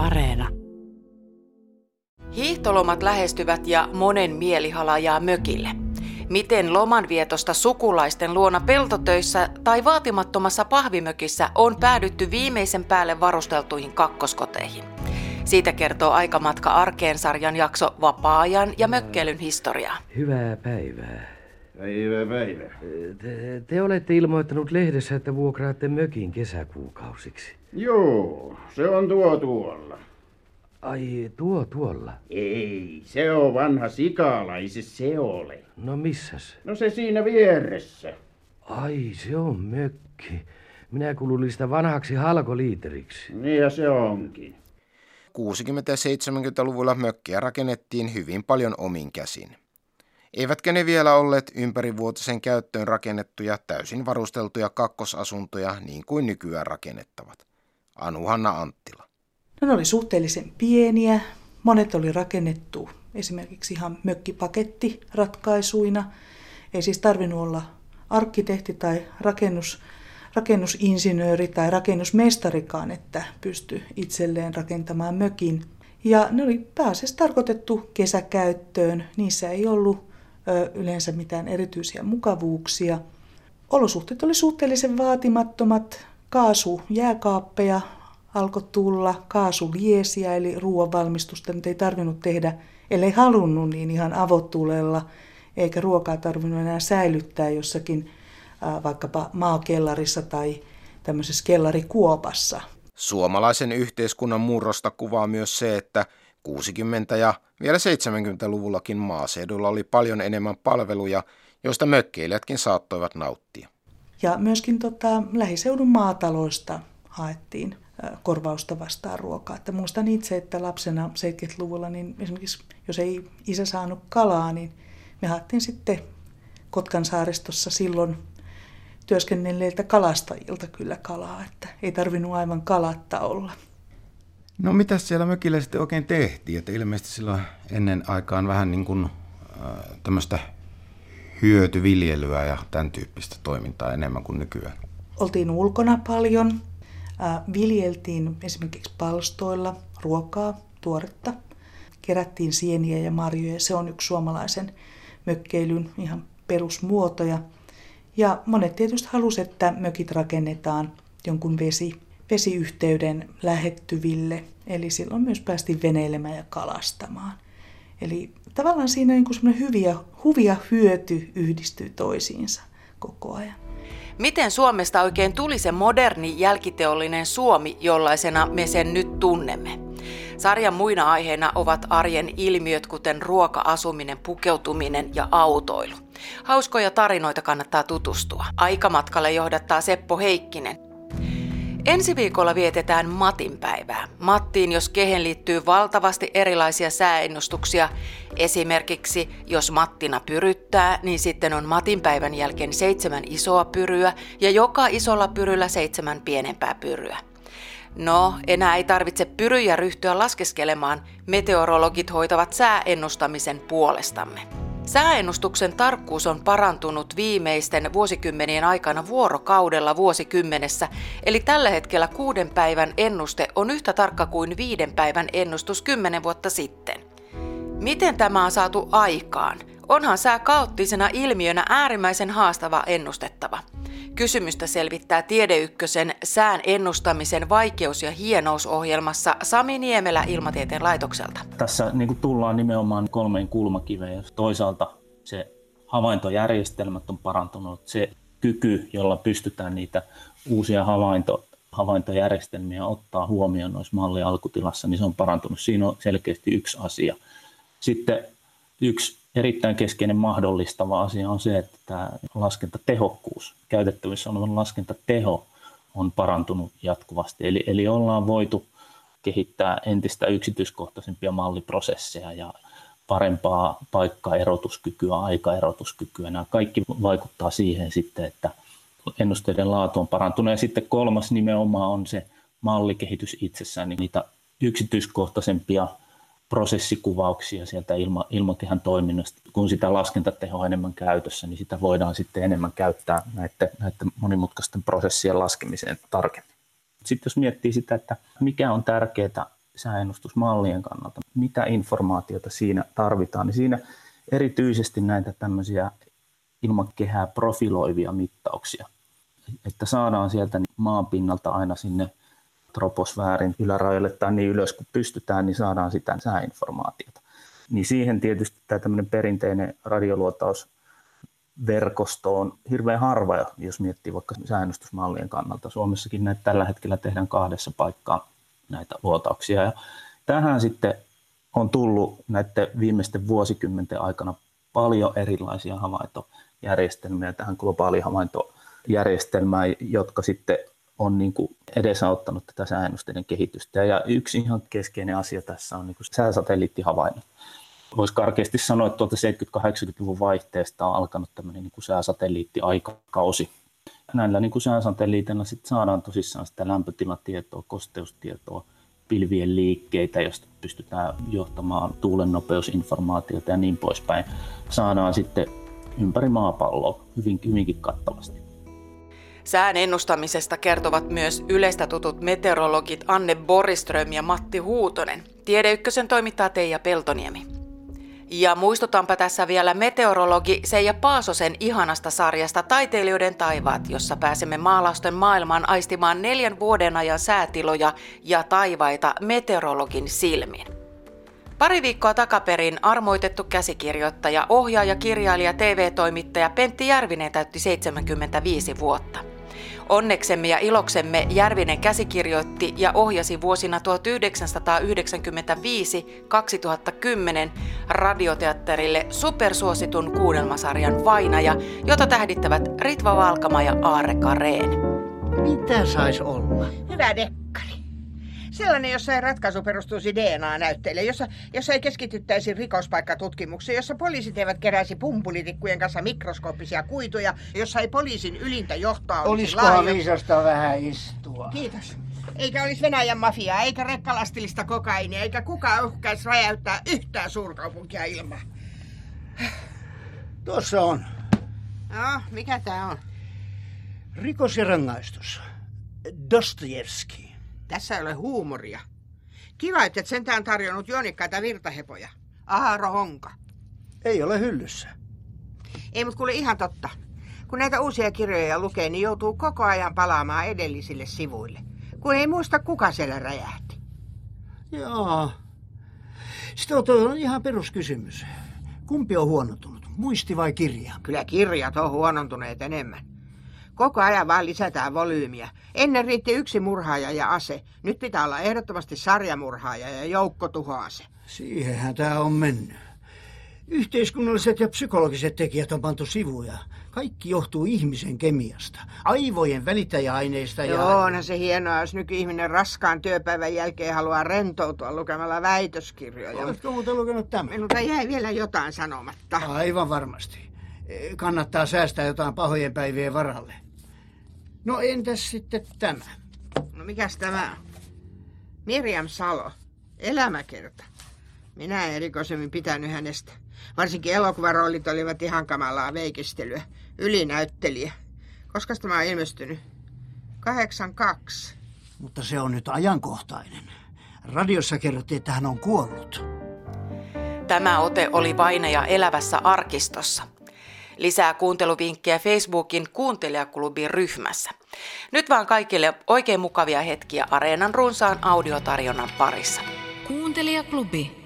Areena. Hiihtolomat lähestyvät ja monen mieli halajaa mökille. Miten lomanvietosta sukulaisten luona peltotöissä tai vaatimattomassa pahvimökissä on päädytty viimeisen päälle varusteltuihin kakkoskoteihin? Siitä kertoo Aikamatka arkeen sarjan jakso Vapaa-ajan ja mökkeilyn historiaa. Hyvää päivää. Päivä, päivä. Te, te olette ilmoittanut lehdessä, että vuokraatte mökin kesäkuukausiksi. Joo, se on tuo tuolla. Ai, tuo tuolla. Ei, se on vanha sikala, ei se se ole. No missäs? No se siinä vieressä. Ai, se on mökki. Minä kuulin sitä vanhaksi halkoliiteriksi. Niin ja se onkin. 60- ja 70-luvulla mökkiä rakennettiin hyvin paljon omin käsin. Eivätkä ne vielä olleet ympärivuotisen käyttöön rakennettuja täysin varusteltuja kakkosasuntoja niin kuin nykyään rakennettavat. Anu-Hanna Anttila. No, ne oli suhteellisen pieniä. Monet oli rakennettu esimerkiksi ihan mökkipaketti-ratkaisuina. Ei siis tarvinnut olla arkkitehti tai rakennus, rakennusinsinööri tai rakennusmestarikaan, että pystyi itselleen rakentamaan mökin. Ja ne oli pääasiassa tarkoitettu kesäkäyttöön. Niissä ei ollut ö, yleensä mitään erityisiä mukavuuksia. Olosuhteet oli suhteellisen vaatimattomat. Kaasu, jääkaappeja alkoi tulla, kaasuliesiä eli ruoanvalmistusta nyt ei tarvinnut tehdä, ellei halunnut, niin ihan avotulella, eikä ruokaa tarvinnut enää säilyttää jossakin vaikkapa maakellarissa tai tämmöisessä kellarikuopassa. Suomalaisen yhteiskunnan murrosta kuvaa myös se, että 60- ja vielä 70-luvullakin maaseudulla oli paljon enemmän palveluja, joista mökkeilijätkin saattoivat nauttia. Ja myöskin tota, lähiseudun maataloista haettiin korvausta vastaan ruokaa. Että muistan itse, että lapsena 70-luvulla, niin esimerkiksi jos ei isä saanut kalaa, niin me haettiin sitten Kotkan saaristossa silloin työskennelleiltä kalastajilta kyllä kalaa, että ei tarvinnut aivan kalatta olla. No mitä siellä mökillä sitten oikein tehtiin? Että ilmeisesti silloin ennen aikaan vähän niin kuin äh, tämmöistä hyötyviljelyä ja tämän tyyppistä toimintaa enemmän kuin nykyään. Oltiin ulkona paljon, viljeltiin esimerkiksi palstoilla ruokaa, tuoretta, kerättiin sieniä ja marjoja. Se on yksi suomalaisen mökkeilyn ihan perusmuotoja. Ja monet tietysti halusivat, että mökit rakennetaan jonkun vesi, vesiyhteyden lähettyville. Eli silloin myös päästiin veneilemään ja kalastamaan. Eli tavallaan siinä niin kuin hyviä, huvia hyöty yhdistyy toisiinsa koko ajan. Miten Suomesta oikein tuli se moderni jälkiteollinen Suomi, jollaisena me sen nyt tunnemme? Sarjan muina aiheina ovat arjen ilmiöt, kuten ruoka, asuminen, pukeutuminen ja autoilu. Hauskoja tarinoita kannattaa tutustua. Aikamatkalle johdattaa Seppo Heikkinen. Ensi viikolla vietetään Matin päivää. Mattiin, jos kehen liittyy valtavasti erilaisia sääennustuksia. Esimerkiksi, jos Mattina pyryttää, niin sitten on Matin päivän jälkeen seitsemän isoa pyryä ja joka isolla pyryllä seitsemän pienempää pyryä. No, enää ei tarvitse pyryjä ryhtyä laskeskelemaan. Meteorologit hoitavat sääennustamisen puolestamme. Sääennustuksen tarkkuus on parantunut viimeisten vuosikymmenien aikana vuorokaudella vuosikymmenessä, eli tällä hetkellä kuuden päivän ennuste on yhtä tarkka kuin viiden päivän ennustus kymmenen vuotta sitten. Miten tämä on saatu aikaan? Onhan sää kaoottisena ilmiönä äärimmäisen haastava ennustettava. Kysymystä selvittää Tiedeykkösen sään ennustamisen vaikeus- ja hienousohjelmassa Sami Niemelä Ilmatieteen laitokselta. Tässä niin kuin tullaan nimenomaan kolmeen kulmakiveen. Toisaalta se havaintojärjestelmät on parantunut. Se kyky, jolla pystytään niitä uusia havainto, havaintojärjestelmiä ottaa huomioon noissa mallin alkutilassa, niin se on parantunut. Siinä on selkeästi yksi asia. Sitten yksi erittäin keskeinen mahdollistava asia on se, että tämä laskentatehokkuus, käytettävissä olevan laskentateho on parantunut jatkuvasti. Eli, eli ollaan voitu kehittää entistä yksityiskohtaisempia malliprosesseja ja parempaa paikkaerotuskykyä, aikaerotuskykyä. Nämä kaikki vaikuttaa siihen sitten, että ennusteiden laatu on parantunut. Ja sitten kolmas nimenomaan on se mallikehitys itsessään, niin niitä yksityiskohtaisempia prosessikuvauksia sieltä ilma, ilmoitihan toiminnasta. Kun sitä laskentatehoa enemmän käytössä, niin sitä voidaan sitten enemmän käyttää näiden, näiden monimutkaisten prosessien laskemiseen tarkemmin. Sitten jos miettii sitä, että mikä on tärkeää sääennustusmallien kannalta, mitä informaatiota siinä tarvitaan, niin siinä erityisesti näitä tämmöisiä ilmakehää profiloivia mittauksia, että saadaan sieltä maanpinnalta aina sinne troposfäärin ylärajoille tai niin ylös kuin pystytään, niin saadaan sitä sääinformaatiota. Niin siihen tietysti tämä tämmöinen perinteinen radioluotaus verkosto on hirveän harva, jos miettii vaikka säännöstysmallien kannalta. Suomessakin näitä tällä hetkellä tehdään kahdessa paikkaa näitä luotauksia. Ja tähän sitten on tullut näiden viimeisten vuosikymmenten aikana paljon erilaisia havaintojärjestelmiä tähän globaaliin havaintojärjestelmään, jotka sitten on niin kuin edesauttanut tätä sääennusteiden kehitystä. Ja yksi ihan keskeinen asia tässä on niin kuin sääsatelliittihavainnot. Voisi karkeasti sanoa, että tuolta 70-80-luvun vaihteesta on alkanut tämmöinen niin kuin sääsatelliittiaikakausi. Näillä niin kuin sääsatelliiteilla sit saadaan tosissaan sitä lämpötilatietoa, kosteustietoa, pilvien liikkeitä, josta pystytään johtamaan tuulen nopeusinformaatiota ja niin poispäin. Saadaan sitten ympäri maapalloa hyvin, hyvinkin kattavasti. Sään ennustamisesta kertovat myös yleistä tutut meteorologit Anne Boriström ja Matti Huutonen. Tiedeykkösen toimittaa Teija Peltoniemi. Ja muistutanpa tässä vielä meteorologi Seija Paasosen ihanasta sarjasta Taiteilijoiden taivaat, jossa pääsemme maalausten maailmaan aistimaan neljän vuoden ajan säätiloja ja taivaita meteorologin silmin. Pari viikkoa takaperin armoitettu käsikirjoittaja, ohjaaja, kirjailija, TV-toimittaja Pentti Järvinen täytti 75 vuotta. Onneksemme ja iloksemme Järvinen käsikirjoitti ja ohjasi vuosina 1995-2010 radioteatterille supersuositun kuunnelmasarjan Vainaja, jota tähdittävät Ritva Valkama ja Aare Kareen. Mitä sais olla? Hyvä dekkari. Sellainen, jossa ei ratkaisu perustuisi DNA-näytteille, jossa, jossa ei keskityttäisi rikospaikkatutkimukseen, jossa poliisit eivät keräisi pumpulitikkujen kanssa mikroskooppisia kuituja, jossa ei poliisin ylintä johtaa olisi Olisikohan laajo... viisasta vähän istua? Kiitos. Eikä olisi Venäjän mafiaa, eikä rekkalastillista kokainia, eikä kukaan uhkaisi räjäyttää yhtään suurkaupunkia ilmaa. Tuossa on. No, mikä tää on? Rikos ja rangaistus. Dostojevski. Tässä ei ole huumoria. Kiva, että et sentään tarjonnut juonikkaita virtahepoja. Aharo Honka. Ei ole hyllyssä. Ei mut kuule ihan totta. Kun näitä uusia kirjoja lukee, niin joutuu koko ajan palaamaan edellisille sivuille. Kun ei muista, kuka siellä räjähti. Joo. Sitten on ihan peruskysymys. Kumpi on huonontunut, muisti vai kirja? Kyllä kirjat on huonontuneet enemmän. Koko ajan vaan lisätään volyymiä. Ennen riitti yksi murhaaja ja ase. Nyt pitää olla ehdottomasti sarjamurhaaja ja joukkotuhoase. Siihenhän tämä on mennyt. Yhteiskunnalliset ja psykologiset tekijät on pantu sivuja. Kaikki johtuu ihmisen kemiasta, aivojen välittäjäaineista ja... Joo, onhan se hienoa, jos nykyihminen raskaan työpäivän jälkeen haluaa rentoutua lukemalla väitöskirjoja. Oletko muuten lukenut tämän? Minulta jäi vielä jotain sanomatta. Aivan varmasti. Kannattaa säästää jotain pahojen päivien varalle. No entäs sitten tämä? No mikäs tämä on? Miriam Salo. Elämäkerta. Minä en erikoisemmin pitänyt hänestä. Varsinkin elokuvaroolit olivat ihan kamalaa veikistelyä. Ylinäyttelijä. Koska tämä on ilmestynyt? 82. Mutta se on nyt ajankohtainen. Radiossa kerrottiin, että hän on kuollut. Tämä ote oli Vainaja elävässä arkistossa. Lisää kuunteluvinkkejä Facebookin kuuntelijaklubin ryhmässä. Nyt vaan kaikille oikein mukavia hetkiä Areenan runsaan audiotarjonnan parissa. Kuuntelijaklubi.